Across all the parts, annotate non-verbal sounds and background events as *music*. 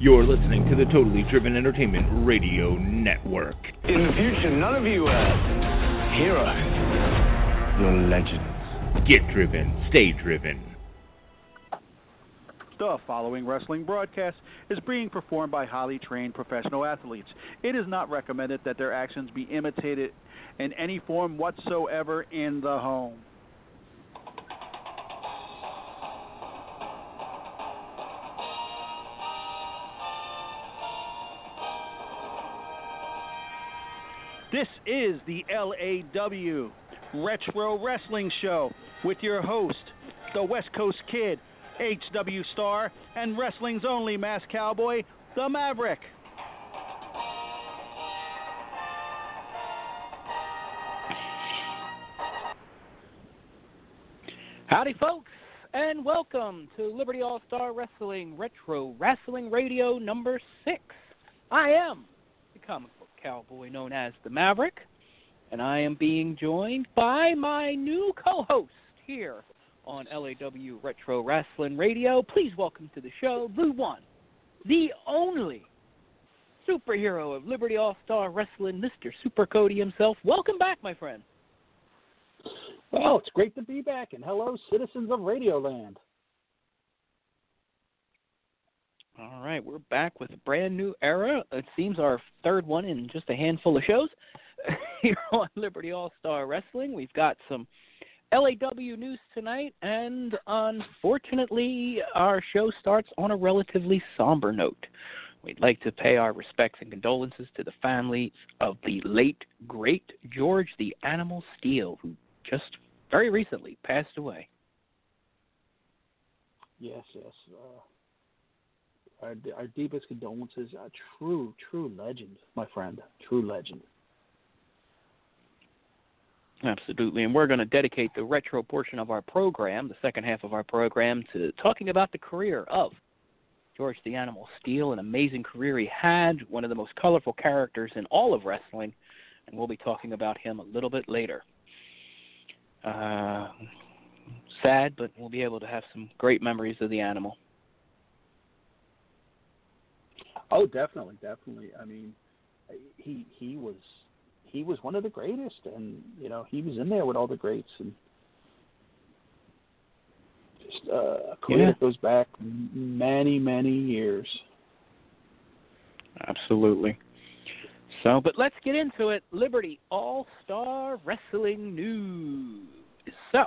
You're listening to the Totally Driven Entertainment Radio Network. In the future, none of you uh, are heroes. You're legends. Get driven, stay driven. The following wrestling broadcast is being performed by highly trained professional athletes. It is not recommended that their actions be imitated in any form whatsoever in the home. This is the LAW Retro Wrestling Show with your host, the West Coast Kid, HW Star, and wrestling's only mass cowboy, the Maverick. Howdy, folks, and welcome to Liberty All Star Wrestling Retro Wrestling Radio number six. I am the comic cowboy known as the Maverick, and I am being joined by my new co host here on LAW Retro Wrestling Radio. Please welcome to the show the one, the only superhero of Liberty All Star Wrestling, Mr. Super Cody himself. Welcome back, my friend. Well, it's great to be back, and hello, citizens of Radioland. All right, we're back with a brand new era. It seems our third one in just a handful of shows *laughs* here on Liberty All Star Wrestling. We've got some LAW news tonight, and unfortunately, our show starts on a relatively somber note. We'd like to pay our respects and condolences to the families of the late, great George the Animal Steele, who just very recently passed away. Yes, yes. Uh, our, our deepest condolences. A true, true legend, my friend. True legend. Absolutely. And we're going to dedicate the retro portion of our program, the second half of our program, to talking about the career of George the Animal Steele, an amazing career he had, one of the most colorful characters in all of wrestling, and we'll be talking about him a little bit later. Uh, sad, but we'll be able to have some great memories of the animal. Oh, definitely, definitely. I mean, he he was he was one of the greatest, and you know he was in there with all the greats, and just uh, a career Yeah. that goes back many many years. Absolutely. So, but let's get into it. Liberty All Star Wrestling News. So,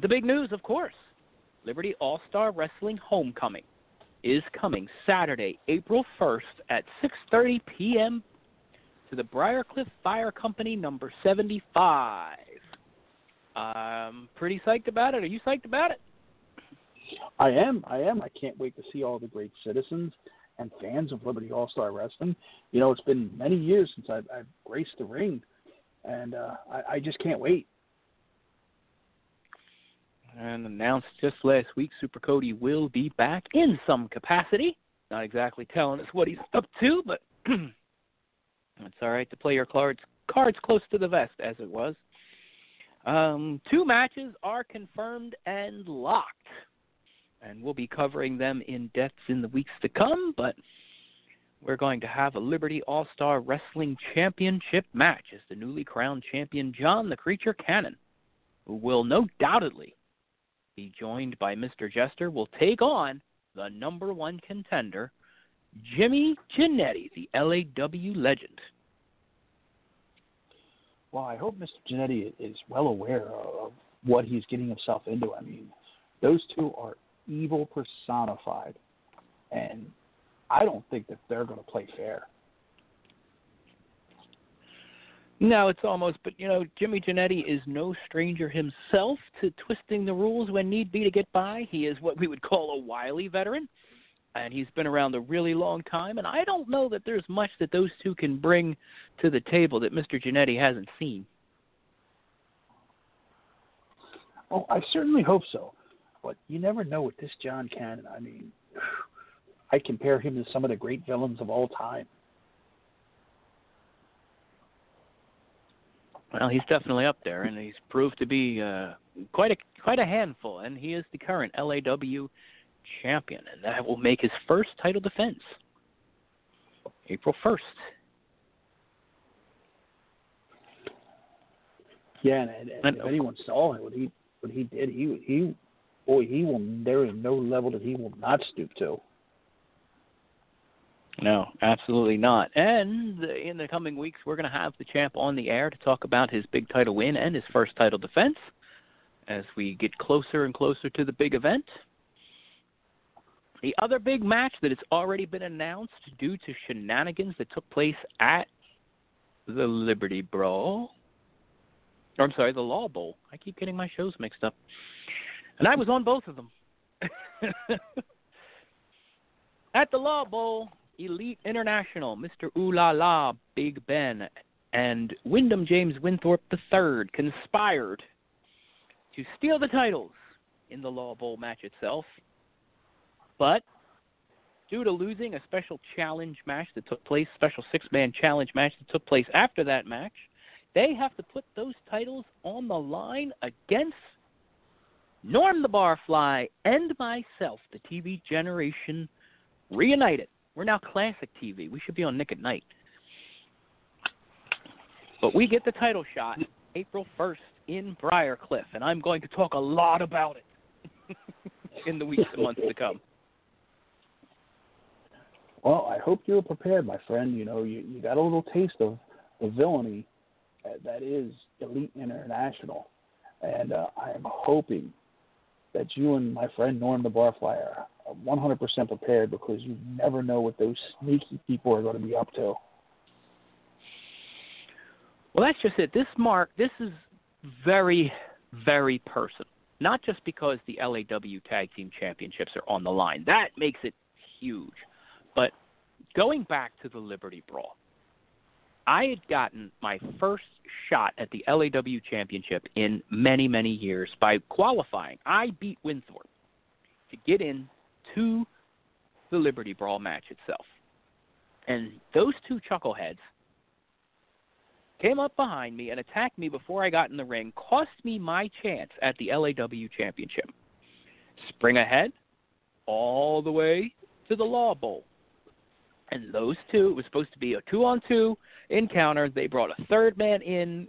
the big news, of course Liberty All Star Wrestling Homecoming is coming Saturday, April 1st at 6:30 p.m. to the Briarcliff Fire Company number 75. I'm pretty psyched about it. Are you psyched about it? I am, I am. I can't wait to see all the great citizens and fans of Liberty All Star Wrestling. You know, it's been many years since I've, I've graced the ring, and uh, I, I just can't wait. And announced just last week Super Cody will be back in some capacity. Not exactly telling us what he's up to, but *clears throat* it's all right to play your cards cards close to the vest, as it was. Um, two matches are confirmed and locked, and we'll be covering them in depth in the weeks to come. But we're going to have a Liberty All Star Wrestling Championship match as the newly crowned champion John the Creature Cannon, who will no doubtedly be joined by Mr. Jester, will take on the number one contender, Jimmy Janetti, the LAW legend. Well, I hope Mr. Janetti is well aware of what he's getting himself into. I mean, those two are evil personified, and I don't think that they're going to play fair. No, it's almost, but you know, Jimmy Janetti is no stranger himself to twisting the rules when need be to get by. He is what we would call a wily veteran, and he's been around a really long time. And I don't know that there's much that those two can bring to the table that Mr. Janetti hasn't seen. Oh, I certainly hope so. But you never know with this John Cannon. I mean, *sighs* I compare him to some of the great villains of all time. Well, he's definitely up there, and he's proved to be uh, quite a quite a handful. And he is the current LAW champion, and that will make his first title defense April first. Yeah, and, and, and if anyone saw what he what he did, he he boy, he will. There is no level that he will not stoop to. No, absolutely not. And in the coming weeks, we're going to have the champ on the air to talk about his big title win and his first title defense as we get closer and closer to the big event. The other big match that has already been announced due to shenanigans that took place at the Liberty Brawl. Or I'm sorry, the Law Bowl. I keep getting my shows mixed up. And I was on both of them. *laughs* at the Law Bowl, Elite International, Mr. Ooh La La, Big Ben, and Wyndham James Winthorpe III conspired to steal the titles in the Law Bowl match itself. But due to losing a special challenge match that took place, special six man challenge match that took place after that match, they have to put those titles on the line against Norm the Barfly and myself, the TV generation reunited. We're now classic TV. We should be on Nick at Nite. But we get the title shot April 1st in Briarcliff, and I'm going to talk a lot about it *laughs* in the weeks and months to come. Well, I hope you're prepared, my friend. You know, you, you got a little taste of the villainy that is Elite International. And uh, I am hoping that you and my friend Norm the Barfly are 100% prepared because you never know what those sneaky people are going to be up to. Well, that's just it. This mark, this is very, very personal. Not just because the LAW Tag Team Championships are on the line. That makes it huge. But going back to the Liberty Brawl, I had gotten my first shot at the LAW Championship in many, many years by qualifying. I beat Winthorpe to get in to the Liberty Brawl match itself. And those two chuckleheads came up behind me and attacked me before I got in the ring, cost me my chance at the LAW Championship. Spring ahead, all the way to the Law Bowl. And those two, it was supposed to be a two on two encounter. They brought a third man in,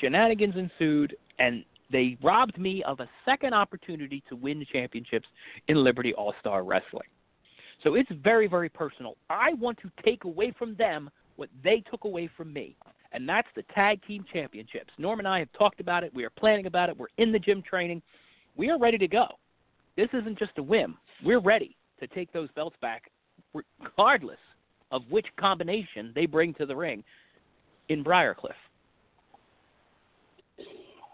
shenanigans ensued, and they robbed me of a second opportunity to win championships in Liberty All Star Wrestling. So it's very, very personal. I want to take away from them what they took away from me, and that's the tag team championships. Norm and I have talked about it. We are planning about it. We're in the gym training. We are ready to go. This isn't just a whim. We're ready to take those belts back, regardless of which combination they bring to the ring in Briarcliff.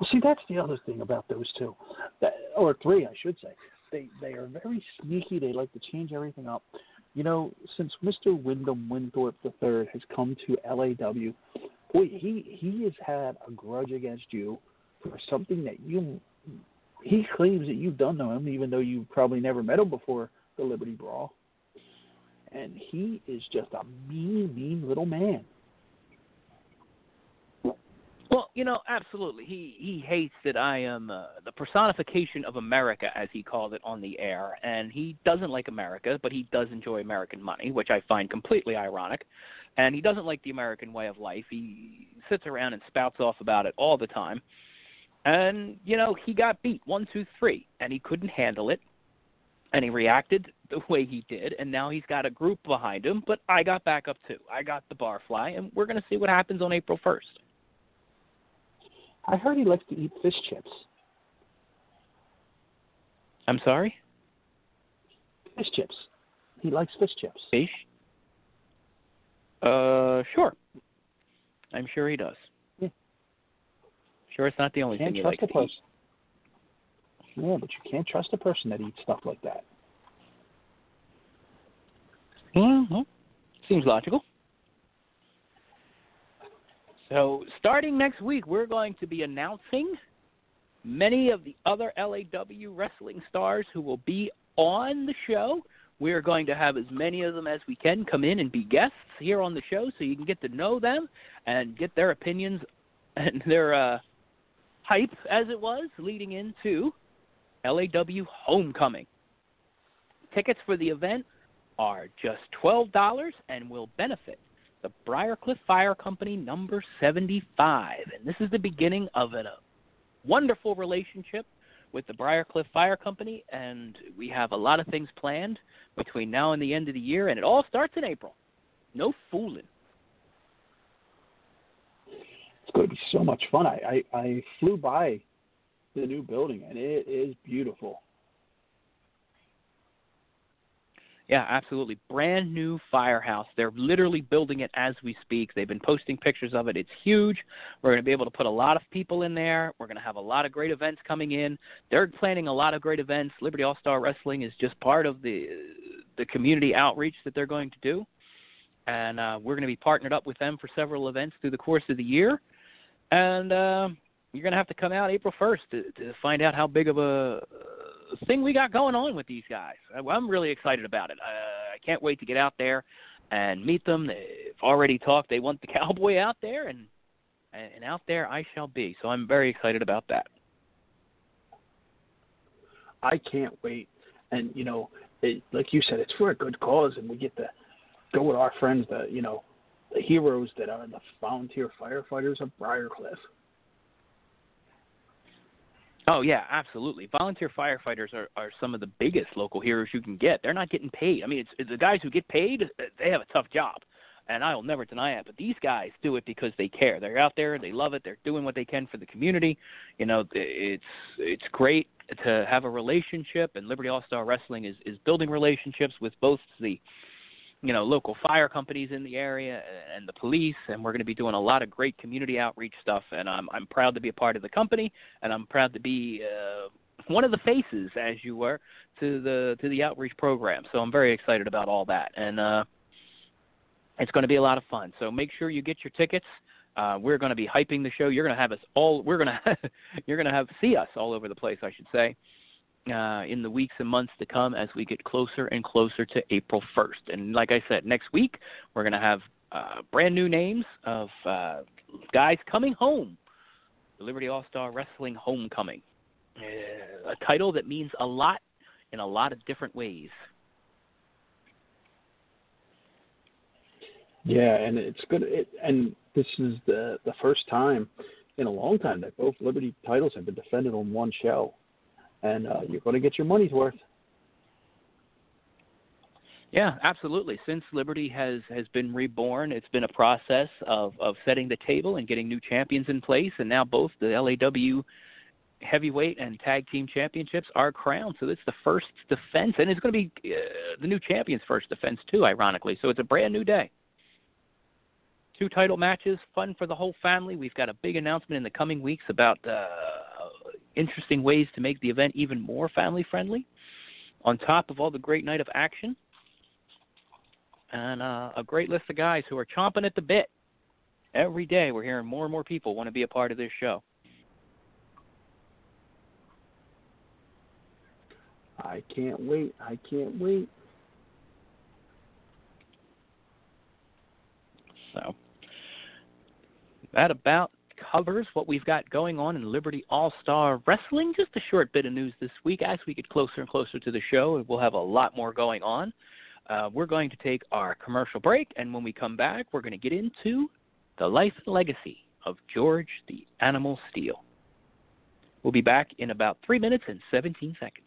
Well, see, that's the other thing about those two, that, or three, I should say. They they are very sneaky. They like to change everything up. You know, since Mr. Wyndham Winthorpe III has come to LAW, boy, he he has had a grudge against you for something that you he claims that you've done to him, even though you probably never met him before the Liberty Brawl. And he is just a mean, mean little man. Well, you know, absolutely. He he hates that I am uh, the personification of America, as he called it on the air, and he doesn't like America, but he does enjoy American money, which I find completely ironic. And he doesn't like the American way of life. He sits around and spouts off about it all the time. And you know, he got beat one, two, three, and he couldn't handle it, and he reacted the way he did, and now he's got a group behind him. But I got back up too. I got the barfly, and we're going to see what happens on April first. I heard he likes to eat fish chips. I'm sorry? Fish chips. He likes fish chips. Fish? Uh, sure. I'm sure he does. Sure, it's not the only can't thing he trust like a to eat. Yeah, but you can't trust a person that eats stuff like that. Mm-hmm. Seems logical. So, starting next week, we're going to be announcing many of the other LAW wrestling stars who will be on the show. We are going to have as many of them as we can come in and be guests here on the show so you can get to know them and get their opinions *laughs* and their uh, hype, as it was, leading into LAW Homecoming. Tickets for the event are just $12 and will benefit the Briarcliff Fire Company number 75. And this is the beginning of a wonderful relationship with the Briarcliff Fire Company, and we have a lot of things planned between now and the end of the year, and it all starts in April. No fooling. It's going to be so much fun. I, I, I flew by the new building, and it is beautiful. Yeah, absolutely. Brand new firehouse. They're literally building it as we speak. They've been posting pictures of it. It's huge. We're going to be able to put a lot of people in there. We're going to have a lot of great events coming in. They're planning a lot of great events. Liberty All Star Wrestling is just part of the the community outreach that they're going to do, and uh, we're going to be partnered up with them for several events through the course of the year. And uh, you're going to have to come out April 1st to, to find out how big of a thing we got going on with these guys. I'm really excited about it. Uh, I can't wait to get out there and meet them. They've already talked. They want the *laughs* cowboy out there, and and out there I shall be. So I'm very excited about that. I can't wait. And you know, it, like you said, it's for a good cause, and we get to go with our friends, the you know, the heroes that are the volunteer firefighters of Briarcliff. Oh yeah, absolutely. Volunteer firefighters are, are some of the biggest local heroes you can get. They're not getting paid. I mean, it's, it's the guys who get paid. Uh, they have a tough job, and I will never deny it. But these guys do it because they care. They're out there. They love it. They're doing what they can for the community. You know, it's it's great to have a relationship, and Liberty All Star Wrestling is is building relationships with both the you know local fire companies in the area and the police and we're going to be doing a lot of great community outreach stuff and I'm I'm proud to be a part of the company and I'm proud to be uh one of the faces as you were to the to the outreach program. So I'm very excited about all that and uh it's going to be a lot of fun. So make sure you get your tickets. Uh we're going to be hyping the show. You're going to have us all we're going *laughs* to you're going to have see us all over the place I should say uh, in the weeks and months to come as we get closer and closer to April 1st. And like I said, next week we're going to have uh, brand new names of uh, guys coming home. The Liberty All Star Wrestling Homecoming, uh, a title that means a lot in a lot of different ways. Yeah, and it's good. It, and this is the the first time in a long time that both Liberty titles have been defended on one show and uh, you're going to get your money's worth. Yeah, absolutely. Since Liberty has has been reborn, it's been a process of of setting the table and getting new champions in place, and now both the LAW heavyweight and tag team championships are crowned. So it's the first defense, and it's going to be uh, the new champion's first defense too, ironically. So it's a brand new day. Two title matches, fun for the whole family. We've got a big announcement in the coming weeks about uh, interesting ways to make the event even more family friendly. On top of all the great night of action, and uh, a great list of guys who are chomping at the bit. Every day, we're hearing more and more people want to be a part of this show. I can't wait. I can't wait. So that about covers what we've got going on in Liberty All Star Wrestling. Just a short bit of news this week. As we get closer and closer to the show, we'll have a lot more going on. Uh, we're going to take our commercial break, and when we come back, we're going to get into the life and legacy of George the Animal Steele. We'll be back in about three minutes and 17 seconds.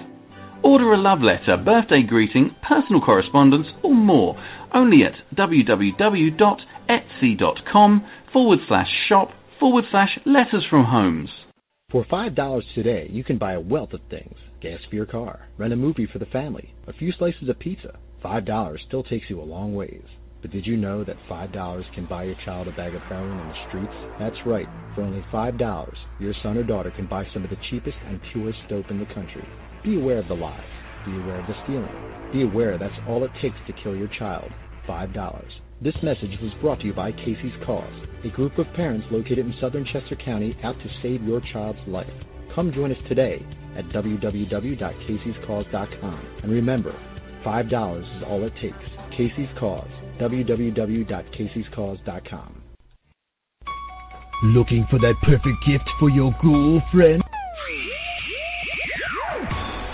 Order a love letter, birthday greeting, personal correspondence, or more only at www.etsy.com forward slash shop forward slash letters from Holmes. For $5 today, you can buy a wealth of things gas for your car, rent a movie for the family, a few slices of pizza. $5 still takes you a long ways. But did you know that $5 can buy your child a bag of heroin in the streets? That's right. For only $5, your son or daughter can buy some of the cheapest and purest dope in the country. Be aware of the lies. Be aware of the stealing. Be aware that's all it takes to kill your child. $5. This message was brought to you by Casey's Cause, a group of parents located in southern Chester County out to save your child's life. Come join us today at www.caseyscause.com. And remember, $5 is all it takes. Casey's Cause, www.caseyscause.com. Looking for that perfect gift for your ghoul friend?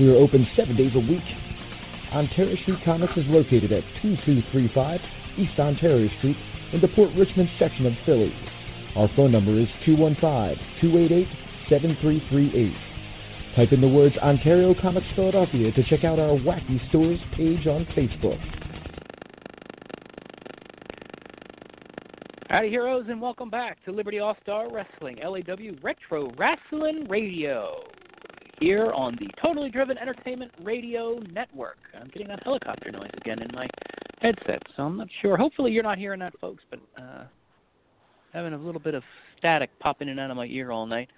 We are open seven days a week. Ontario Street Comics is located at 2235 East Ontario Street in the Port Richmond section of Philly. Our phone number is 215-288-7338. Type in the words Ontario Comics Philadelphia to check out our Wacky Stores page on Facebook. Howdy, heroes, and welcome back to Liberty All Star Wrestling, LAW Retro Wrestling Radio, here on the Totally Driven Entertainment Radio Network. I'm getting that helicopter noise again in my headset, so I'm not sure. Hopefully, you're not hearing that, folks, but uh, having a little bit of static popping in and out of my ear all night.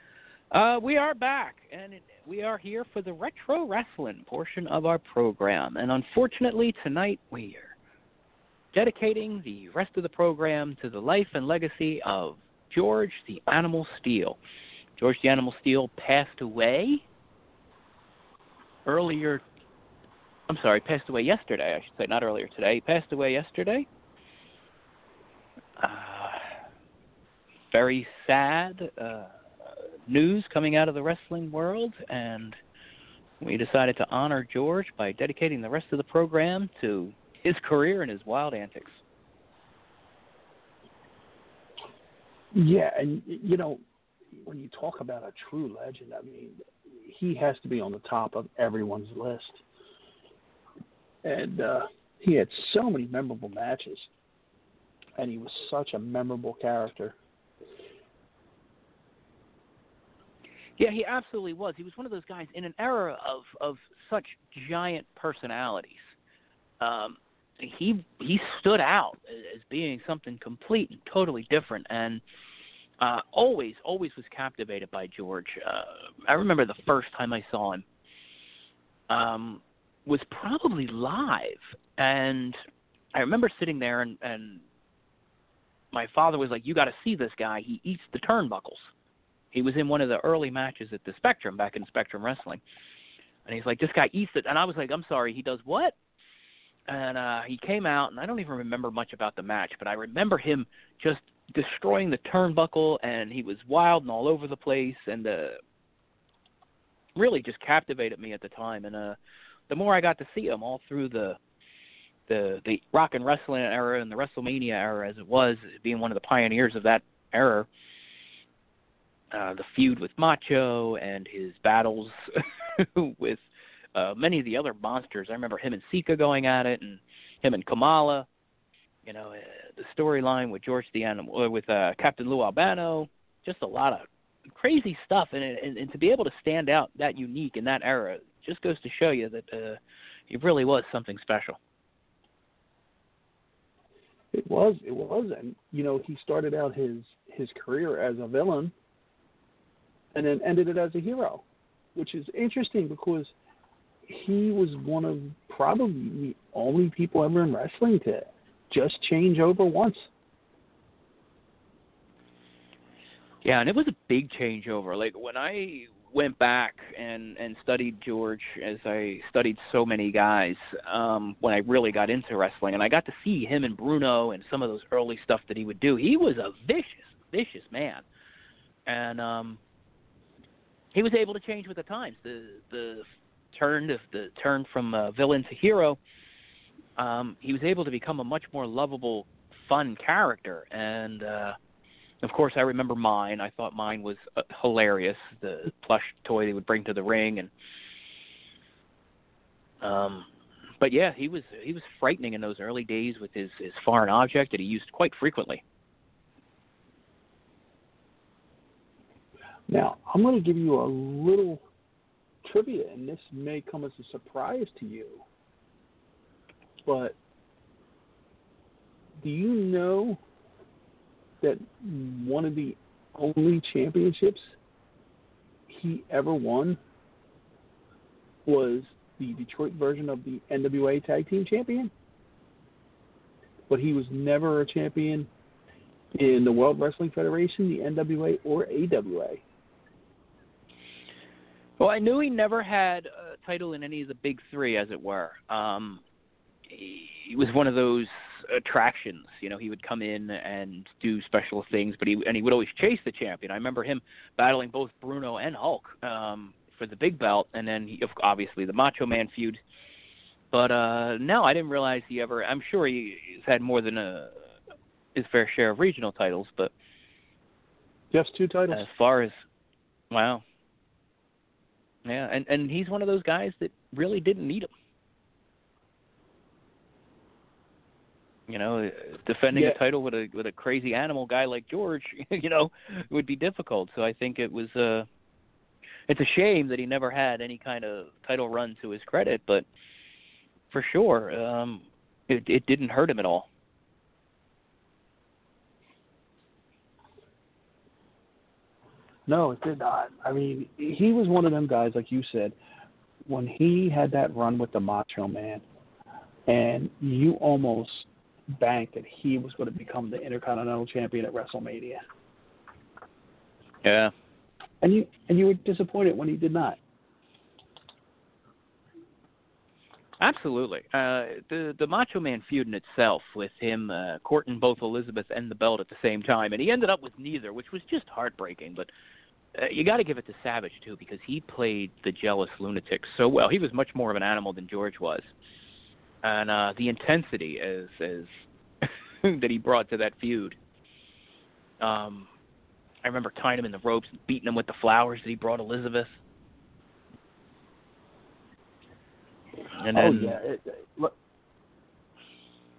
Uh, we are back, and it, we are here for the retro wrestling portion of our program. And unfortunately, tonight we are dedicating the rest of the program to the life and legacy of George the Animal Steele. George the Animal Steele passed away earlier. I'm sorry, passed away yesterday, I should say, not earlier today. He passed away yesterday. Uh, very sad uh, news coming out of the wrestling world, and we decided to honor George by dedicating the rest of the program to his career and his wild antics. Yeah, and you know, when you talk about a true legend, I mean, he has to be on the top of everyone's list. And uh, he had so many memorable matches, and he was such a memorable character. Yeah, he absolutely was. He was one of those guys in an era of of such giant personalities. Um, he he stood out as being something complete and totally different, and uh, always always was captivated by George. Uh, I remember the first time I saw him um, was probably live, and I remember sitting there and and my father was like, "You got to see this guy. He eats the turnbuckles." He was in one of the early matches at the Spectrum back in Spectrum Wrestling, and he's like, "This guy eats it," and I was like, "I'm sorry, he does what?" and uh, he came out, and I don't even remember much about the match, but I remember him just destroying the turnbuckle, and he was wild and all over the place, and uh, really just captivated me at the time. And uh, the more I got to see him all through the the the rock and wrestling era and the WrestleMania era, as it was, being one of the pioneers of that era, uh, the feud with Macho and his battles *laughs* with uh, many of the other monsters. I remember him and Sika going at it, and him and Kamala. You know, uh, the storyline with George the Animal, with uh, Captain Lou Albano. Just a lot of crazy stuff, and, and and to be able to stand out that unique in that era just goes to show you that uh, he really was something special. It was, it was, and you know he started out his his career as a villain, and then ended it as a hero, which is interesting because he was one of probably the only people ever in wrestling to just change over once. Yeah, and it was a big changeover. Like when I went back and and studied George as I studied so many guys um when I really got into wrestling and I got to see him and Bruno and some of those early stuff that he would do. He was a vicious vicious man. And um he was able to change with the times. The the turn of the turn from uh, villain to hero um he was able to become a much more lovable fun character and uh of course, I remember mine. I thought mine was uh, hilarious. The plush toy they would bring to the ring, and um, but yeah, he was he was frightening in those early days with his his foreign object that he used quite frequently. Now, I'm going to give you a little trivia, and this may come as a surprise to you. But do you know that one of the only championships he ever won was the Detroit version of the NWA Tag Team Champion. But he was never a champion in the World Wrestling Federation, the NWA, or AWA. Well, I knew he never had a title in any of the big three, as it were. Um, he, was one of those attractions. You know, he would come in and do special things, but he and he would always chase the champion. I remember him battling both Bruno and Hulk um, for the big belt, and then he, obviously the Macho Man feud. But uh no, I didn't realize he ever. I'm sure he, he's had more than a his fair share of regional titles, but just two titles. As far as wow, yeah, and and he's one of those guys that really didn't need them. You know, defending Yeah. a title with a with a crazy animal guy like George, *laughs* you know, would be difficult. So I think it was uh it's a shame that he never had any kind of title run to his credit, but for sure, um it it didn't hurt him at all. No, it did not. I mean, he was one of them guys, like you said, when he had that run with the Macho Man, and you almost banked that he was going to become the Intercontinental Champion at WrestleMania, Yeah. and you and you were disappointed when he did not. Absolutely. Uh, the the Macho Man feud in itself, with him uh, courting both Elizabeth and the belt at the same time, and he ended up with neither, which was just heartbreaking. But uh, you got to give it to Savage too, because he played the jealous lunatic so well. He was much more of an animal than George was, and uh, the intensity as as *laughs* that he brought to that feud. Um, I remember tying him in the ropes and beating him with the flowers that he brought Elizabeth. And then, oh yeah, it, it, look,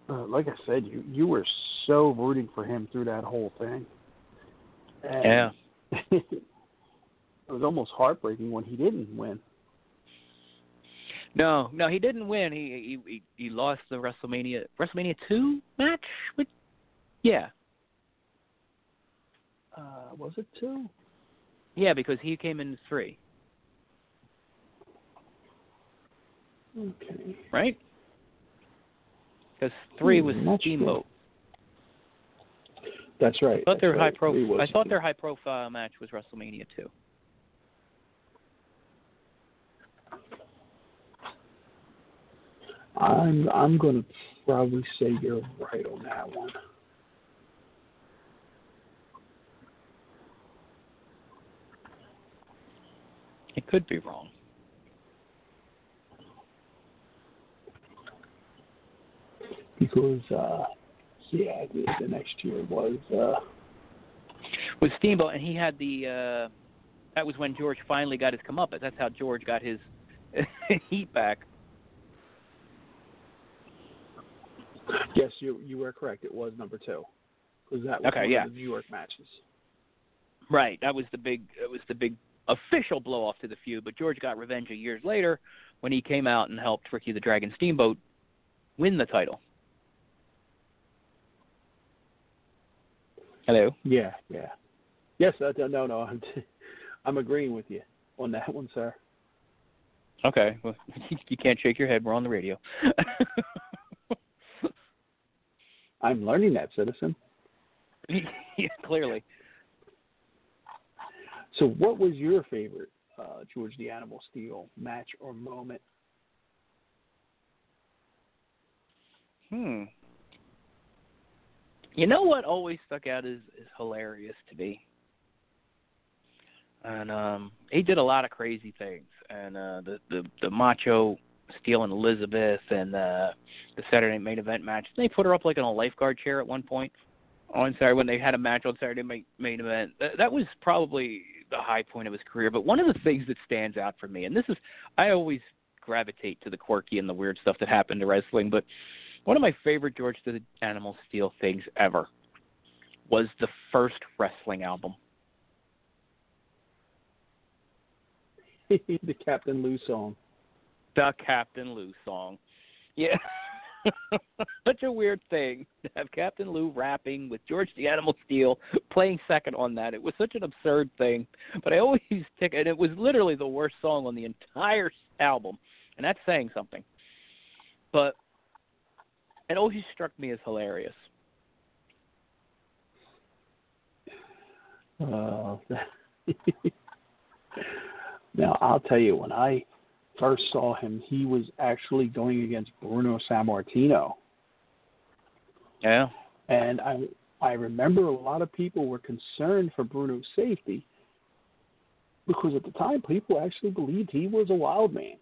uh, like I said, you you were so rooting for him through that whole thing. And yeah. *laughs* it was almost heartbreaking when he didn't win. No, no, he didn't win. He he he, he lost the WrestleMania WrestleMania two match with yeah Uh, was it two? yeah because he came in three Okay. right because three Hmm, was not sure. Steamboat. That's right. I thought their that's high right. pro Three I thought their high profile match was WrestleMania two. I'm I'm going to probably say you're right on that one. It could be wrong. Because uh, yeah, the, the next year was uh, was Steamboat, and he had the. Uh, that was when George finally got his comeuppance. That's how George got his *laughs* heat back yes, you you were correct. It was number two because that was Okay, one yeah. of the New York matches. Right. That was the big. It was the big official blow off to the feud. But George got revenge a years later when he came out and helped Ricky the Dragon Steamboat win the title. Hello. Yeah, yeah. Yes, uh, no, no. I'm *laughs* I'm agreeing with you on that one, sir. Okay. Well, *laughs* you can't shake your head. We're on the radio. *laughs* I'm learning that, citizen. *laughs* yeah, clearly. So, what was your favorite uh, George the Animal Steele match or moment? Hmm. You know what always stuck out is is hilarious to me. And um he did a lot of crazy things. And uh the the, the macho Steele and Elizabeth and uh the Saturday main event match. They put her up like in a lifeguard chair at one point on Saturday when they had a match on Saturday main, main event. That was probably the high point of his career. But one of the things that stands out for me, and this is I always gravitate to the quirky and the weird stuff that happened to wrestling, but one of my favorite George the Animal Steele things ever was the first wrestling album. *laughs* the Captain Lou song. The Captain Lou song. Yeah. *laughs* Such a weird thing to have Captain Lou rapping with George the Animal Steele playing second on that. It was such an absurd thing, but I always *laughs* take and it was literally the worst song on the entire album, and that's saying something. But it always struck me as hilarious. Uh, *laughs* now, I'll tell you, when I first saw him, he was actually going against Bruno Sammartino. Yeah. And I I remember a lot of people were concerned for Bruno's safety because at the time people actually believed he was a wild man.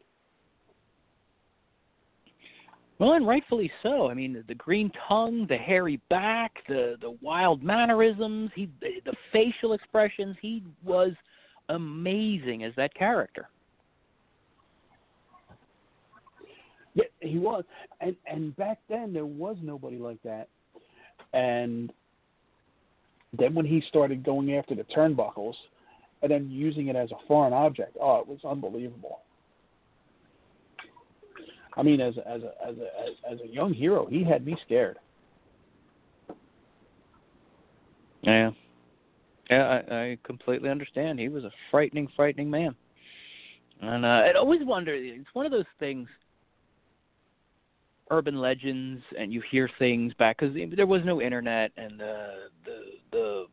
Well, and rightfully so. I mean, the, the green tongue, the hairy back, the the wild mannerisms, he the, the facial expressions. He was amazing as that character. Yeah, he was, and and back then there was nobody like that. And then when he started going after the turnbuckles, and then using it as a foreign object, oh, it was unbelievable. I mean, as as a as a as a young hero, he had me scared. Yeah. Yeah, I, I completely understand. He was a frightening, frightening man. And uh, I always wonder. It's one of those things. Urban legends, and you hear things back because there was no internet, and the the the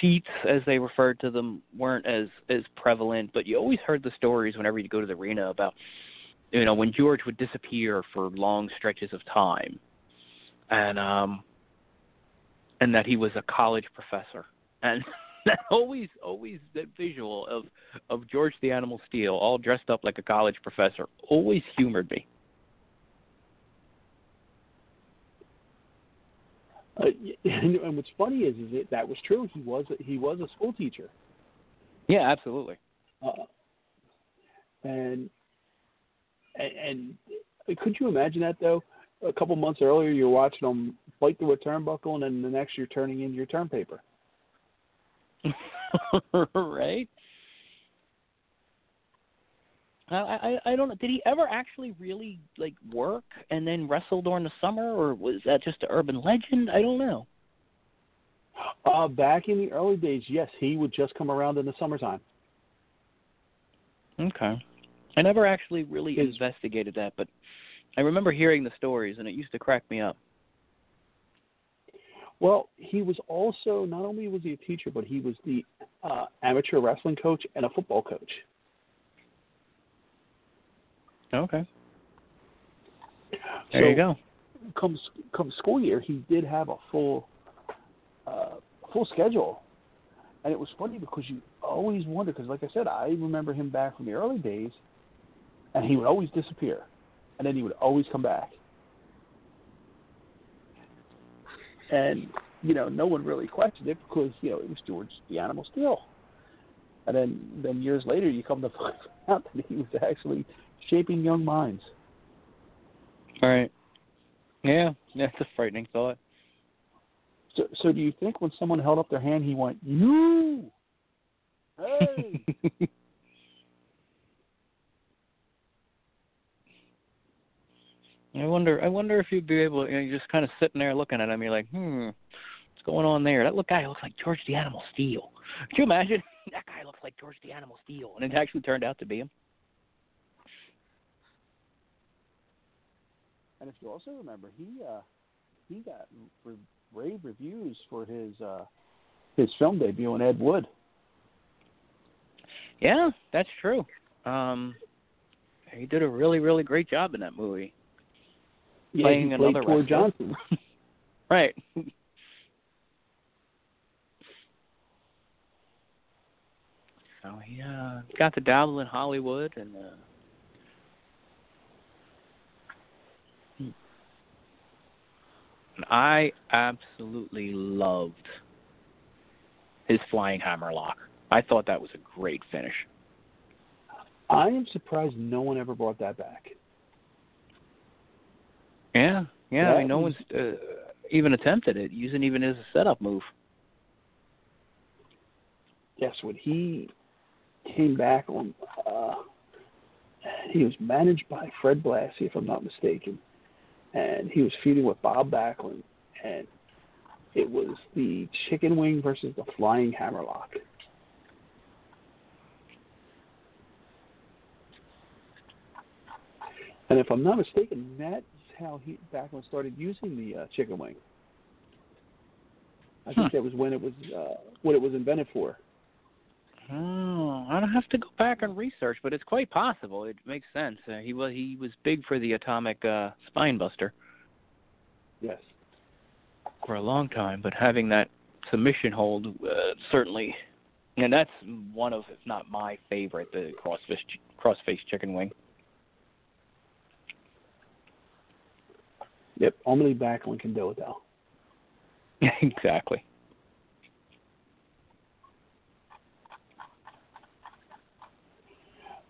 sheets, as they referred to them, weren't as as prevalent. But you always heard the stories whenever you go to the arena about, you know, when George would disappear for long stretches of time, and um, and that he was a college professor, and *laughs* that always always that visual of of George the Animal Steele all dressed up like a college professor always humored me. Uh, *laughs* and, and what's funny is, is it that was true. He was a, he was a school teacher. Yeah, absolutely. Uh, and and and could you imagine that though? A couple months earlier, you're watching them fight through a turnbuckle, and then the next you're turning in your term paper. *laughs* right. I, I I don't know. Did he ever actually really like work and then wrestle during the summer, or was that just an urban legend? I don't know. Uh, back in the early days, yes, he would just come around in the summertime. Okay. I never actually really investigated that, but I remember hearing the stories, and it used to crack me up. Well, he was also not only was he a teacher, but he was the uh, amateur wrestling coach and a football coach. Okay. There so, you go. Come come school year, he did have a full uh, full schedule, and it was funny because you always wonder because, like I said, I remember him back from the early days, and he would always disappear, and then he would always come back. And you know, no one really questioned it because you know it was George the Animal Steele. And then, then years later, you come to *laughs* find out that he was actually shaping young minds. All right. Yeah, that's a frightening thought. So, so do you think when someone held up their hand, he went, "You, hey"? *laughs* I wonder. I wonder if you'd be able. To you know, you're just kind of sitting there looking at him. You're like, hmm, what's going on there? That look guy looks like George the Animal Steele. Can you imagine? *laughs* That guy looks like George the Animal Steele, and it actually turned out to be him. And if you also remember, he uh, he got re- rave reviews for his uh, his film debut in Ed Wood. Yeah, that's true. Um, he did a really, really great job in that movie. Yeah, playing he played another Tor. Johnson. *laughs* *laughs* Right. so he uh, got the dabble in Hollywood and. Uh, I absolutely loved his flying hammerlock. I thought that was a great finish. I am surprised no one ever brought that back. Yeah, yeah. I mean, no was- one's uh, even attempted it, using even as a setup move. Yes, when he came back on, uh, he was managed by Fred Blassie, if I'm not mistaken, and he was feuding with Bob Backlund, and it was the chicken wing versus the flying hammerlock. And if I'm not mistaken, that's how he Backlund started using the uh, chicken wing. I think that was when it was uh, what it was invented for. Oh, I'd have to go back and research, but it's quite possible. It makes sense. Uh, he was he was big for the atomic uh, spine buster Yes. for a long time, but having that submission hold uh, certainly, and that's one of, if not my favorite, the crossface crossface chicken wing. Yep. Only can do it though. *laughs* exactly.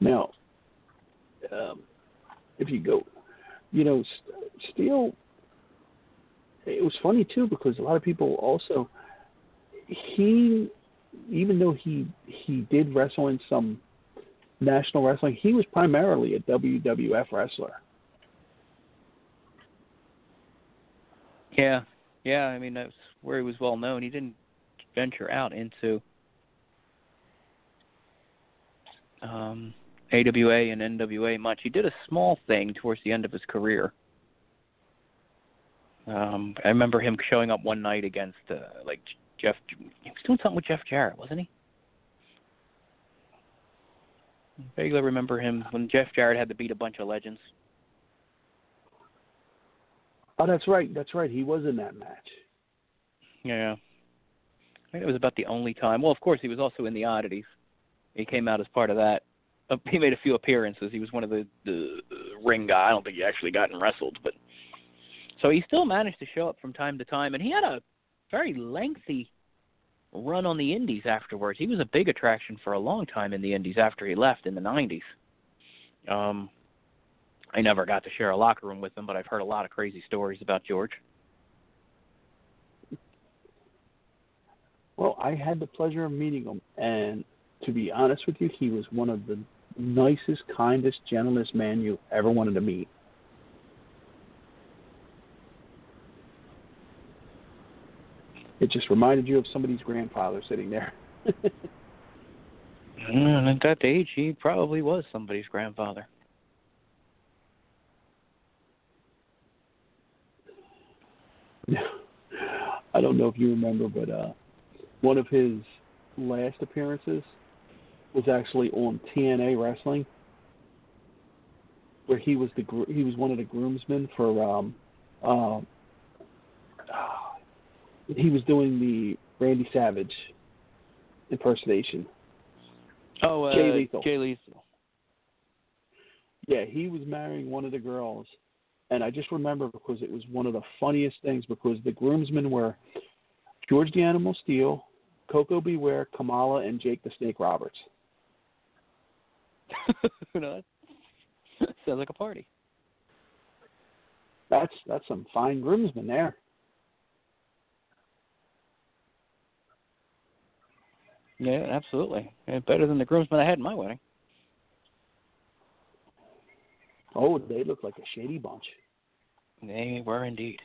Now, um, if you go, you know, S- Steele. It was funny too because a lot of people also he, even though he he did wrestle in some national wrestling, he was primarily a WWF wrestler. Yeah, yeah. I mean, that's where he was well known. He didn't venture out into um, AWA and NWA much. He did a small thing towards the end of his career. Um, I remember him showing up one night against uh, like Jeff. He was doing something with Jeff Jarrett, wasn't he? I vaguely remember him when Jeff Jarrett had to beat a bunch of legends. Oh, that's right. That's right. He was in that match. Yeah. I think it was about the only time. Well, of course, he was also in the oddities. He came out as part of that. Uh, he made a few appearances. He was one of the the ring guy. I don't think he actually got and wrestled, but so he still managed to show up from time to time, and he had a very lengthy run on the Indies afterwards. He was a big attraction for a long time in the Indies after he left in the '90s. Um, I never got to share a locker room with him, but I've heard a lot of crazy stories about George. Well, I had the pleasure of meeting him, and to be honest with you, he was one of the nicest, kindest, gentlest man you ever wanted to meet. It just reminded you of somebody's grandfather sitting there. And *laughs* at that age, he probably was somebody's grandfather. *laughs* I don't know if you remember, but uh, one of his last appearances was actually on TNA Wrestling, where he was the gr- he was one of the groomsmen for um, uh, *sighs* he was doing the Randy Savage impersonation, Oh, uh, Jay Lethal. Jay Lethal. Yeah, he was marrying one of the girls, and I just remember because it was one of the funniest things because the groomsmen were George the Animal Steele, Coco Beware, Kamala, and Jake the Snake Roberts. *laughs* you know, sounds like a party. That's that's some fine groomsmen there. Yeah, absolutely. Yeah, better than the groomsmen I had in my wedding. Oh, they look like a shady bunch. They were indeed.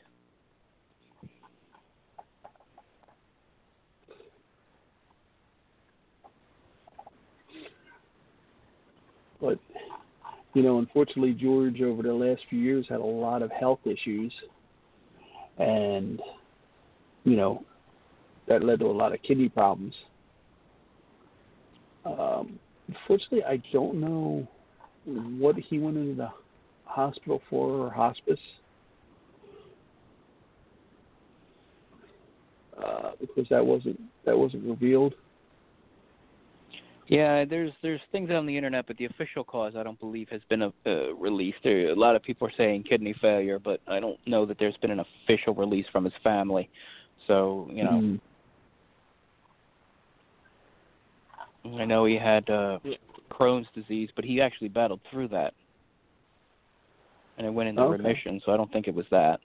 But you know, unfortunately, George over the last few years had a lot of health issues, and you know, that led to a lot of kidney problems. Um, unfortunately, I don't know what he went into the hospital for or hospice. Uh, because that wasn't that wasn't revealed. Yeah, there's there's things on the internet, but the official cause I don't believe has been uh, uh, released. There, a lot of people are saying kidney failure, but I don't know that there's been an official release from his family. So you know, Mm. I know he had uh, Crohn's disease, but he actually battled through that, and it went into Okay. remission. So I don't think it was that.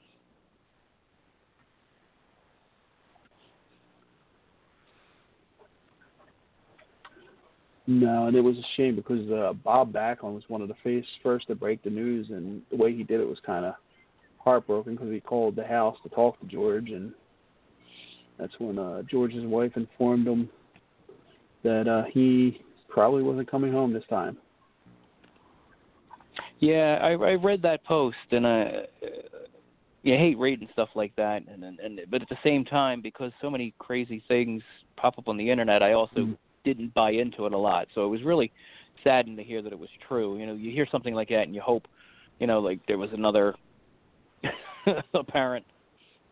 No, and it was a shame because uh, Bob Backlund was one of the face first to break the news, and the way he did it was kind of heartbroken because he called the house to talk to George, and that's when uh, George's wife informed him that uh, he probably wasn't coming home this time. Yeah, I I read that post and I uh, you hate reading stuff like that and, and and but at the same time because so many crazy things pop up on the internet, I also didn't buy into it a lot. So it was really saddened to hear that it was true. You know, you hear something like that and you hope, you know, like there was another *laughs* apparent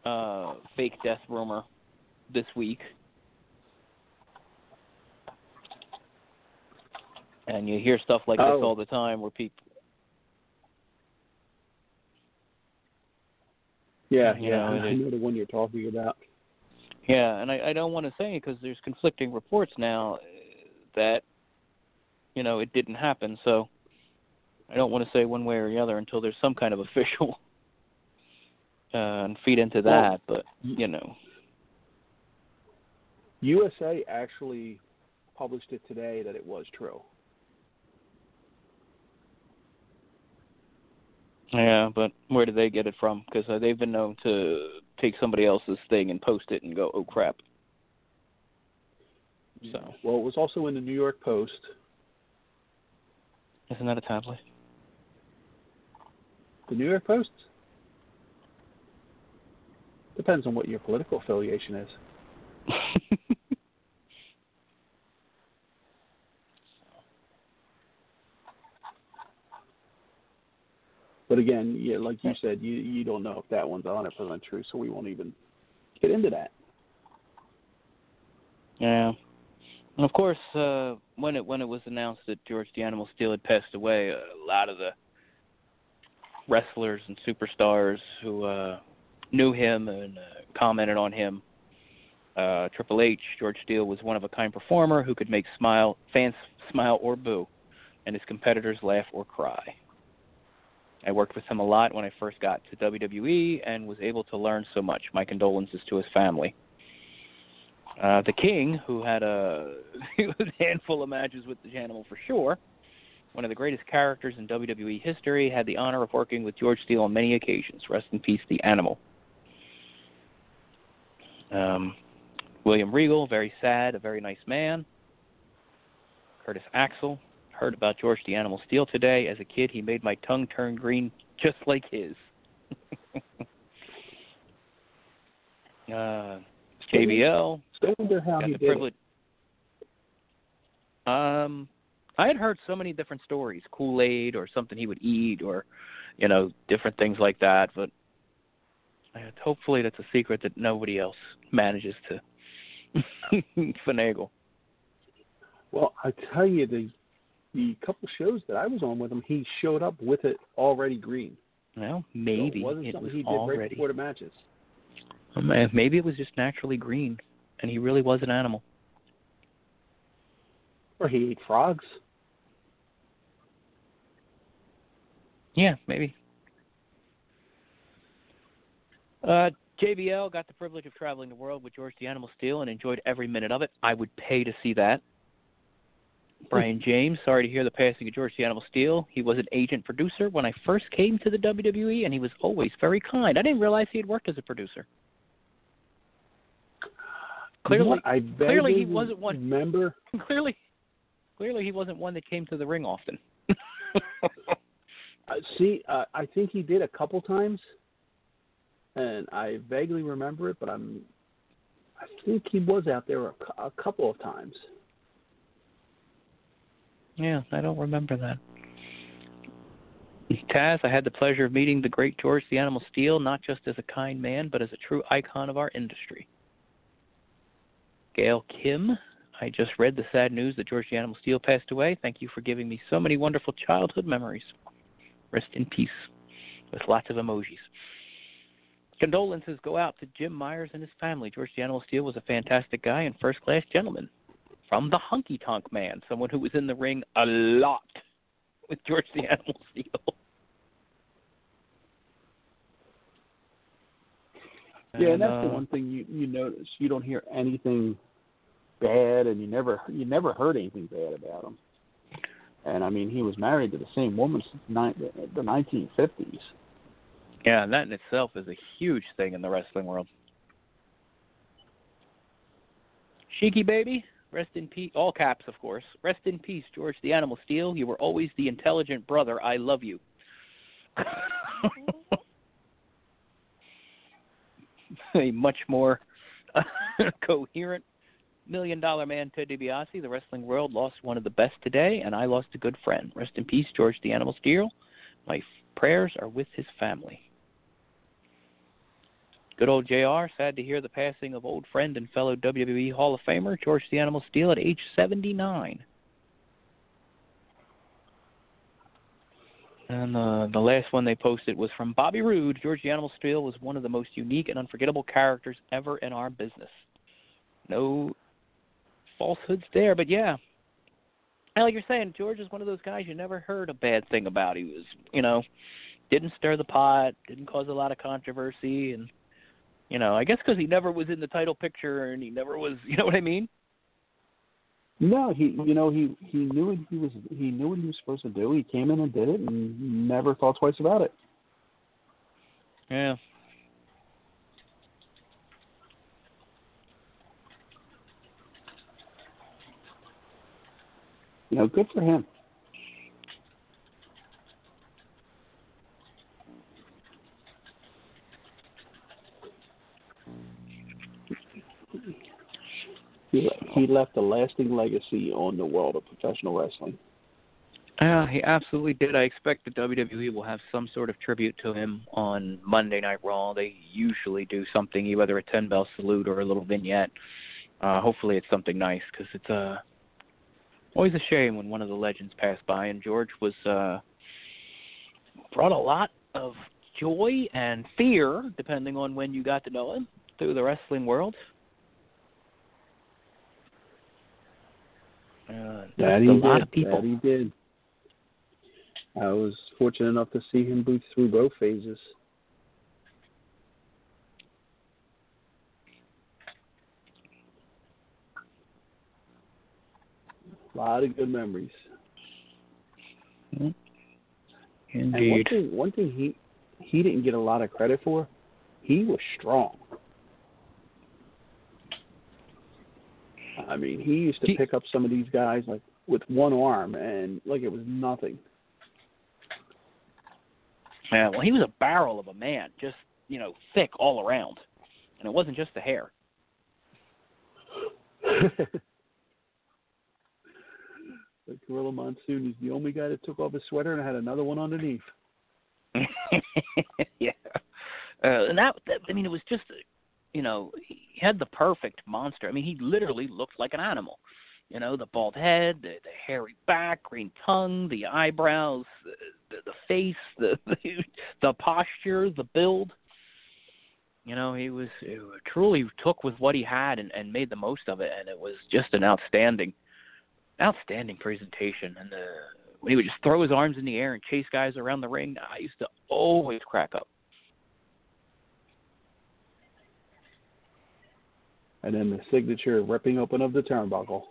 uh fake death rumor this week. And you hear stuff like this Oh. all the time where people Yeah, You yeah, know, I know the one you're talking about. Yeah, and I, I don't want to say because there's conflicting reports now uh, that you know it didn't happen. So I don't want to say one way or the other until there's some kind of *laughs* official uh, and feed into Well, that. But you know, USA actually published it today that it was true. yeah. But where did they get it from? Because uh, they've been known to take somebody else's thing and post it and go, "Oh crap." So Well, it was also in the New York Post. isn't that a tabloid? The New York Post? Depends on what your political affiliation is. *laughs* But again, yeah, like you said, you you don't know if that one's 100 percent true, so we won't even get into that. Yeah. And of course, uh, when it when it was announced that George the Animal Steele had passed away, a lot of the wrestlers and superstars who uh, knew him and uh, commented on him. Uh, Triple H, George Steele was one of a kind performer who could make smile fans smile or boo, and his competitors laugh or cry. I worked with him a lot when I first got to WWE and was able to learn so much. My condolences to his family. Uh, the King, who had a, *laughs* handful of matches with the Animal for sure, one of the greatest characters in WWE history, had the honor of working with George Steele on many occasions. Rest in peace, the Animal. Um, William Regal, very sad, a very nice man. Curtis Axel, heard about George the Animal Steele today. As a kid, he made my tongue turn green just like his. *laughs* uh, JBL, I wonder how he did privilege. Um, I had heard so many different stories, Kool Aid or something he would eat, or you know, different things like that. But uh, hopefully, that's a secret that nobody else manages to *laughs* finagle. Well, I tell you, the the couple shows that I was on with him, he showed up with it already green. Well, So maybe it wasn't it was he did already. right before the matches. Um, uh, Maybe it was just naturally green, and he really was an animal. Or he ate frogs. Yeah, maybe. Uh, JBL got the privilege of traveling the world with George the Animal Steele and enjoyed every minute of it. I would pay to see that. Brian James, sorry to hear the passing of George the Animal Steele. He was an agent producer when I first came to the WWE, and he was always very kind. I didn't realize he had worked as a producer. Clearly, I clearly he wasn't one. Remember, *laughs* Clearly, clearly he wasn't one that came to the ring often. *laughs* uh, see, uh, I think he did a couple times, and I vaguely remember it, but I'm, I think he was out there a, a couple of times. Yeah, I don't remember that. Taz, I had the pleasure of meeting the great George the Animal Steele, not just as a kind man, but as a true icon of our industry. Gail Kim, I just read the sad news that George the Animal Steele passed away. Thank you for giving me so many wonderful childhood memories. Rest in peace, with lots of emojis. Condolences go out to Jim Myers and his family. George the Animal Steele was a fantastic guy and first class gentleman. From the Honky Tonk Man, someone who was in the ring a lot with George the Animal Steele. Yeah, and that's the uh, one thing you you notice. You don't hear anything bad, and you never you never heard anything bad about him. And I mean, he was married to the same woman since ni- the 1950s. Yeah, and that in itself is a huge thing in the wrestling world. Sheiky baby, rest in peace. All caps, of course. Rest in peace, George the Animal Steele. You were always the intelligent brother. I love you. *laughs* a much more *laughs* coherent million dollar man, Ted DiBiase. The wrestling world lost one of the best today, and I lost a good friend. Rest in peace, George the Animal Steele. My prayers are with his family. Good old JR, sad to hear the passing of old friend and fellow WWE Hall of Famer George the Animal Steele at age 79. And uh, the last one they posted was from Bobby Roode. George the Animal Steele was one of the most unique and unforgettable characters ever in our business. No falsehoods there, but yeah. And like you're saying, George is one of those guys you never heard a bad thing about. He was, you know, didn't stir the pot, didn't cause a lot of controversy, and you know, I guess because he never was in the title picture and he never was, *laughs* you know what I mean? No, he you know he he knew what he was he knew what he was supposed to do. He came in and did it, and never thought twice about it. Yeah. You know, good for him. He, he left a lasting legacy on the world of professional wrestling. Yeah, he absolutely did. I expect the WWE will have some sort of tribute to him on Monday Night Raw. They usually do something, whether a ten bell salute or a little vignette. Uh, hopefully, it's something nice because it's uh, always a shame when one of the legends passed by. And George was uh, brought a lot of joy and fear, depending on when you got to know him, through the wrestling world. Uh, That he a did. lot of people. That he did. I was fortunate enough to see him boot through both phases. A lot of good memories. And one Indeed. thing, one thing he he didn't get a lot of credit for, he was strong. I mean, he used to pick up some of these guys like with one arm and like it was nothing. Yeah, well, he was a barrel of a man, just you know, thick all around, and it wasn't just the hair. *laughs* Like Gorilla Monsoon, he's the only guy that took off his sweater and had another one underneath. *laughs* yeah, uh, and that, that I mean, it was just, you know, he had the perfect monster. I mean, he literally looked like an animal. You know, the bald head, the, the hairy back, green tongue, the eyebrows, the, the, face, the, *laughs* the the posture, the build. You know, he was he truly took with what he had and, and made the most of it, and it was just an outstanding, outstanding presentation. And the, when he would just throw his arms in the air and chase guys around the ring, I used to always crack up. And then the signature ripping open of the turnbuckle.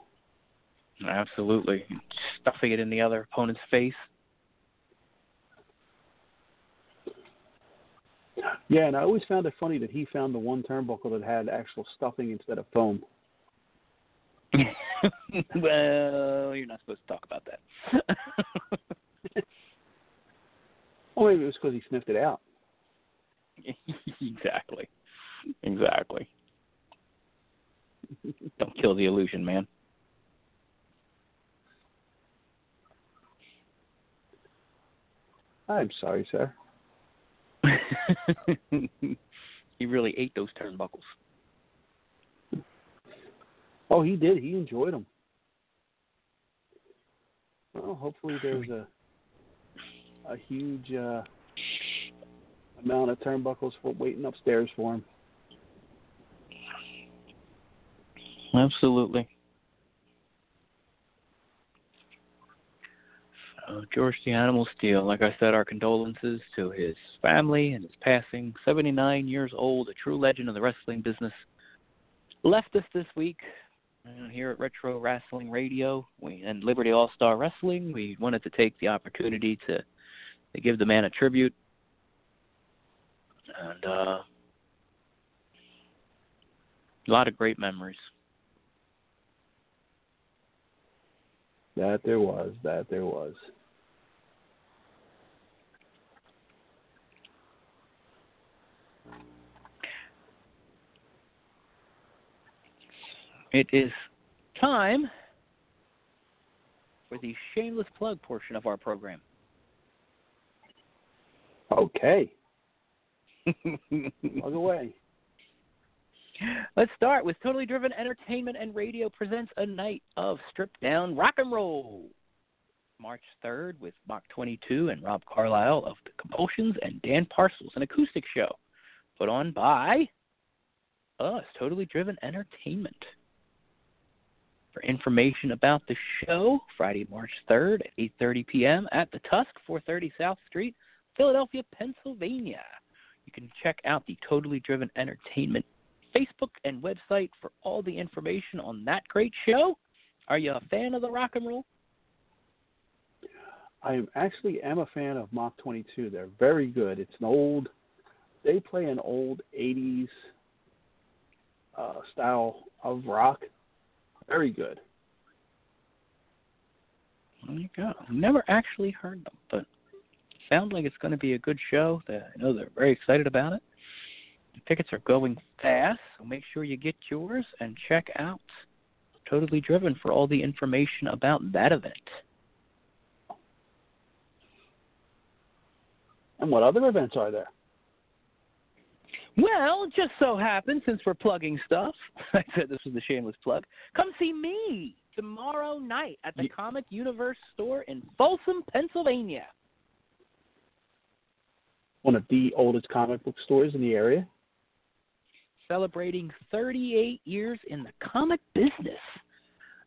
Absolutely, stuffing it in the other opponent's face. Yeah, and I always found it funny that he found the one turnbuckle that had actual stuffing instead of foam. *laughs* well, you're not supposed to talk about that. *laughs* well, maybe it was because he sniffed it out. *laughs* exactly. Exactly. Don't kill the illusion, man. I'm sorry, sir. *laughs* he really ate those turnbuckles. Oh, he did. He enjoyed them. Well, hopefully there's a a huge uh, amount of turnbuckles for waiting upstairs for him. Absolutely. Uh, George the Animal Steele, like I said, our condolences to his family and his passing. 79 years old, a true legend of the wrestling business. Left us this week uh, here at Retro Wrestling Radio we, and Liberty All Star Wrestling. We wanted to take the opportunity to, to give the man a tribute. And uh, a lot of great memories. That there was. That there was. It is time for the shameless plug portion of our program. Okay. *laughs* plug away. Let's start with Totally Driven Entertainment and Radio presents a night of stripped down rock and roll. March 3rd with Mach 22 and Rob Carlisle of The Compulsions and Dan Parcells, an acoustic show put on by us, Totally Driven Entertainment. For information about the show, Friday, March 3rd at 8:30 p.m. at the Tusk, 430 South Street, Philadelphia, Pennsylvania. You can check out the Totally Driven Entertainment Facebook and website for all the information on that great show. Are you a fan of the rock and roll? I actually am a fan of Mach 22. They're very good. It's an old, they play an old 80s uh, style of rock. Very good. There you go. Never actually heard them, but sounds like it's going to be a good show. I know they're very excited about it. The tickets are going fast, so make sure you get yours and check out Totally Driven for all the information about that event. And what other events are there? Well, just so happens, since we're plugging stuff, *laughs* I said this was a shameless plug. Come see me tomorrow night at the Comic Universe store in Folsom, Pennsylvania. One of the oldest comic book stores in the area. Celebrating 38 years in the comic business.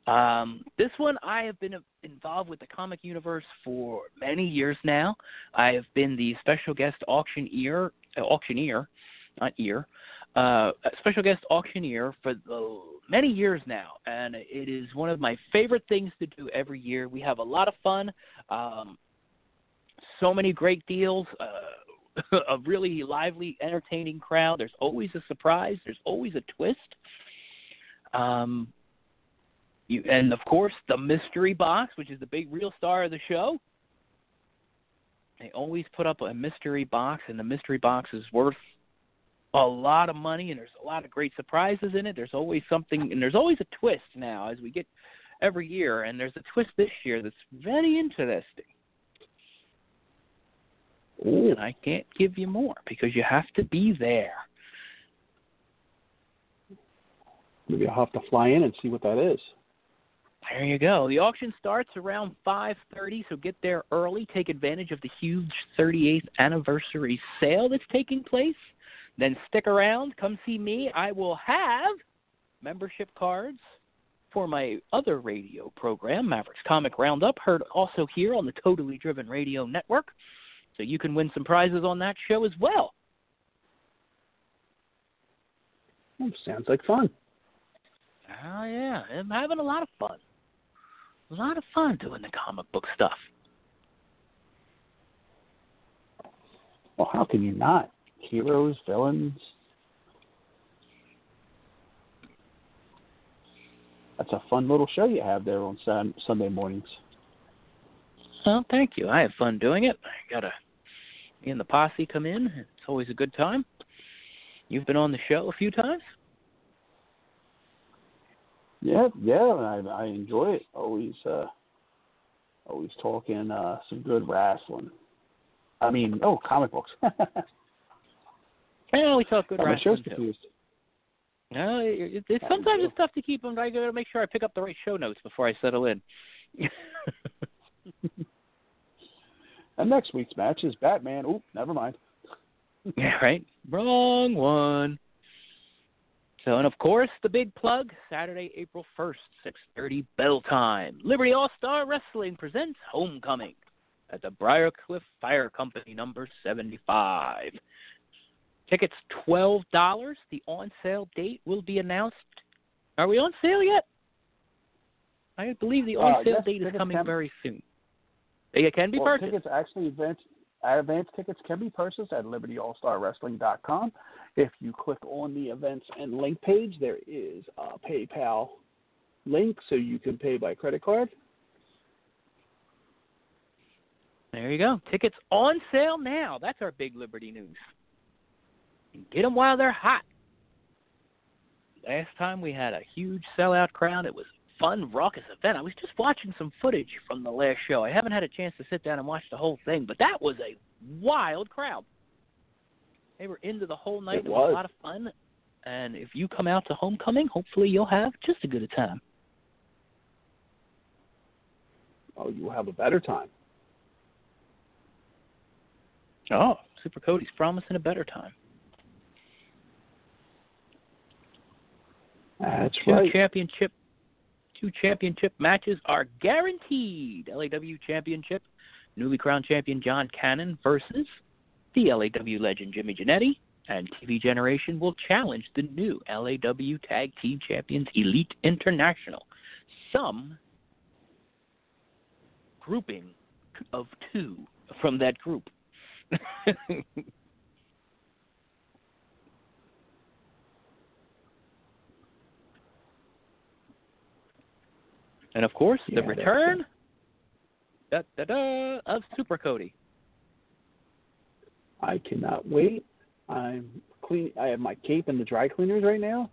Um, this one, I have been involved with the comic universe for many years now. I have been the special guest auctioneer, uh, auctioneer, not ear, uh, special guest auctioneer for the, many years now, and it is one of my favorite things to do every year. We have a lot of fun, um, so many great deals. Uh, *laughs* a really lively, entertaining crowd. There's always a surprise. There's always a twist. Um, you, and of course, the mystery box, which is the big real star of the show. They always put up a mystery box, and the mystery box is worth a lot of money, and there's a lot of great surprises in it. There's always something, and there's always a twist now as we get every year, and there's a twist this year that's very interesting. And I can't give you more because you have to be there. Maybe I'll have to fly in and see what that is. There you go. The auction starts around 5:30, so get there early. Take advantage of the huge 38th anniversary sale that's taking place. Then stick around. Come see me. I will have membership cards for my other radio program, Mavericks Comic Roundup, heard also here on the Totally Driven Radio Network. So you can win some prizes on that show as well. Sounds like fun. Oh yeah, I'm having a lot of fun. A lot of fun doing the comic book stuff. Well, how can you not? Heroes, villains. That's a fun little show you have there on Sunday mornings. Well, thank you. I have fun doing it. I got me and the posse come in. It's always a good time. You've been on the show a few times. Yeah, yeah, I I enjoy it. Always uh always talking uh some good wrestling. I mean, oh, comic books. *laughs* Yeah, we talk good My wrestling too. confused. No, it, it, it's sometimes it's tough to keep them. I got to make sure I pick up the right show notes before I settle in. *laughs* And next week's match is Batman. Oh, never mind. *laughs* yeah, right. Wrong one. So, and of course, the big plug Saturday, April first, six thirty, bell time. Liberty All Star Wrestling presents Homecoming at the Briarcliff Fire Company, number seventy-five. Tickets twelve dollars. The on sale date will be announced. Are we on sale yet? I believe the on Uh, sale yes, date is coming can- very soon. They can be well, purchased. tickets actually advance advance tickets can be purchased at libertyallstarwrestling.com. If you click on the events and link page, there is a PayPal link so you can pay by credit card. There you go. Tickets on sale now. That's our big Liberty news. Get them while they're hot. Last time we had a huge sellout crowd. It was fun, raucous event. I was just watching some footage from the last show. I haven't had a chance to sit down and watch the whole thing, but that was a wild crowd. They were into the whole night. It It was was. a lot of fun. And if you come out to homecoming, hopefully you'll have just as good a time. Oh, you will have a better time. Oh, Super Cody's promising a better time. That's two right. championship two championship matches are guaranteed. LAW championship, newly crowned champion John Cannon versus the LAW legend Jimmy Janetti, and TV Generation will challenge the new LAW Tag Team Champions Elite International. Some grouping of two from that group. *laughs* And of course, Yeah, the return da, da, da, of Super Cody. I cannot wait. I'm clean. I have my cape in the dry cleaners right now,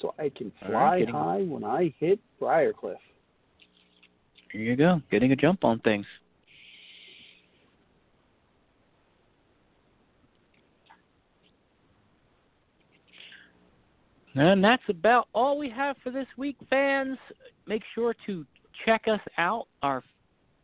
so I can fly right, high when I hit Briarcliff. Here you go, getting a jump on things. And that's about all we have for this week, fans. Make sure to check us out our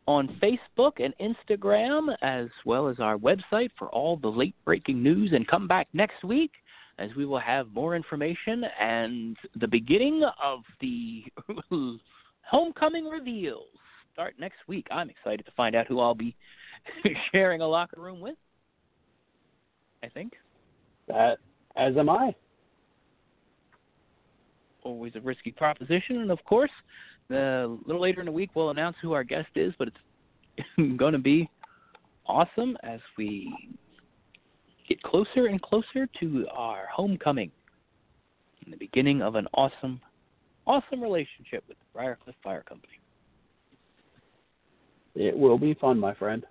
on Facebook and Instagram, as well as our website for all the late breaking news. And come back next week as we will have more information and the beginning of the *laughs* homecoming reveals start next week. I'm excited to find out who I'll be *laughs* sharing a locker room with. I think That as am I. always a risky proposition, and of course, a little later in the week we'll announce who our guest is, but it's *laughs* going to be awesome as we get closer and closer to our homecoming and the beginning of an awesome, awesome relationship with the Briarcliff Fire Company. It will be fun, my friend.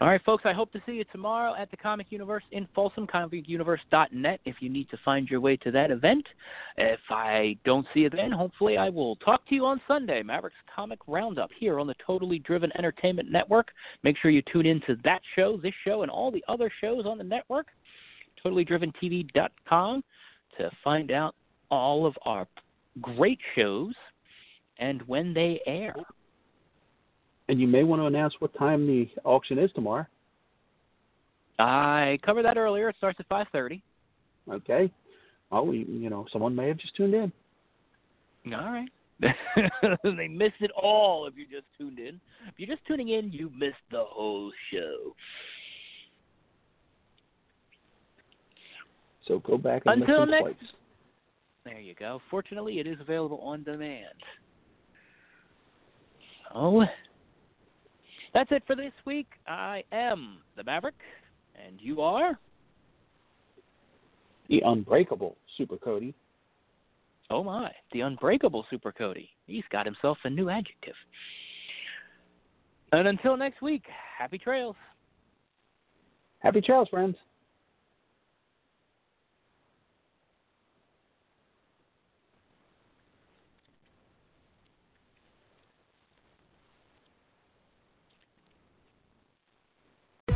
All right, folks, I hope to see you tomorrow at the Comic Universe in Folsom, comicuniverse.net if you need to find your way to that event. If I don't see you then, hopefully I will talk to you on Sunday, Mavericks Comic Roundup, here on the Totally Driven Entertainment Network. Make sure you tune in to that show, this show, and all the other shows on the network, totallydriventv.com, to find out all of our great shows and when they air. And you may want to announce what time the auction is tomorrow. I covered that earlier. It starts at 5:30. Okay. Oh, you, you know, someone may have just tuned in. All right. *laughs* they missed it all if you just tuned in. If you're just tuning in, you missed the whole show. So go back and Until next. twice. There you go. Fortunately, it is available on demand. So that's it for this week. I am the Maverick, and you are. The unbreakable Super Cody. Oh my, the unbreakable Super Cody. He's got himself a new adjective. And until next week, happy trails. Happy trails, friends.